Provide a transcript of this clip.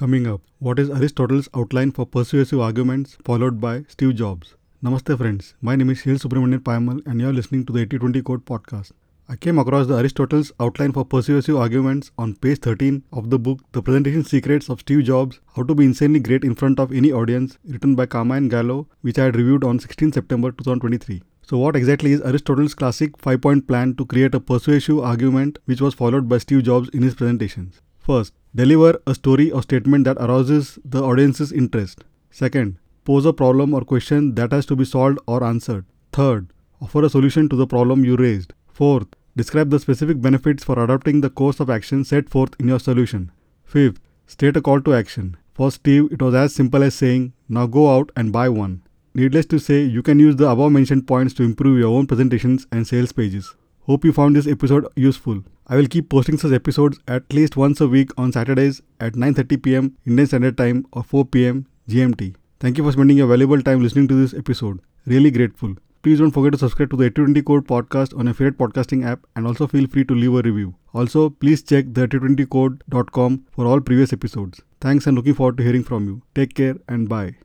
Coming up, what is Aristotle's outline for persuasive arguments, followed by Steve Jobs? Namaste, friends. My name is Shil Subramanian Payamal, and you're listening to the 8020 Code podcast. I came across the Aristotle's outline for persuasive arguments on page 13 of the book The Presentation Secrets of Steve Jobs How to Be Insanely Great in Front of Any Audience, written by Carmine Gallo, which I had reviewed on 16 September 2023. So, what exactly is Aristotle's classic five point plan to create a persuasive argument which was followed by Steve Jobs in his presentations? First, deliver a story or statement that arouses the audience's interest. Second, pose a problem or question that has to be solved or answered. Third, offer a solution to the problem you raised. Fourth, describe the specific benefits for adopting the course of action set forth in your solution. Fifth, state a call to action. For Steve, it was as simple as saying, Now go out and buy one. Needless to say, you can use the above mentioned points to improve your own presentations and sales pages. Hope you found this episode useful. I will keep posting such episodes at least once a week on Saturdays at 9:30 pm Indian Standard Time or 4 pm GMT. Thank you for spending your valuable time listening to this episode. Really grateful. Please don't forget to subscribe to the 8020 Code podcast on your favorite podcasting app and also feel free to leave a review. Also, please check the 8020code.com for all previous episodes. Thanks and looking forward to hearing from you. Take care and bye.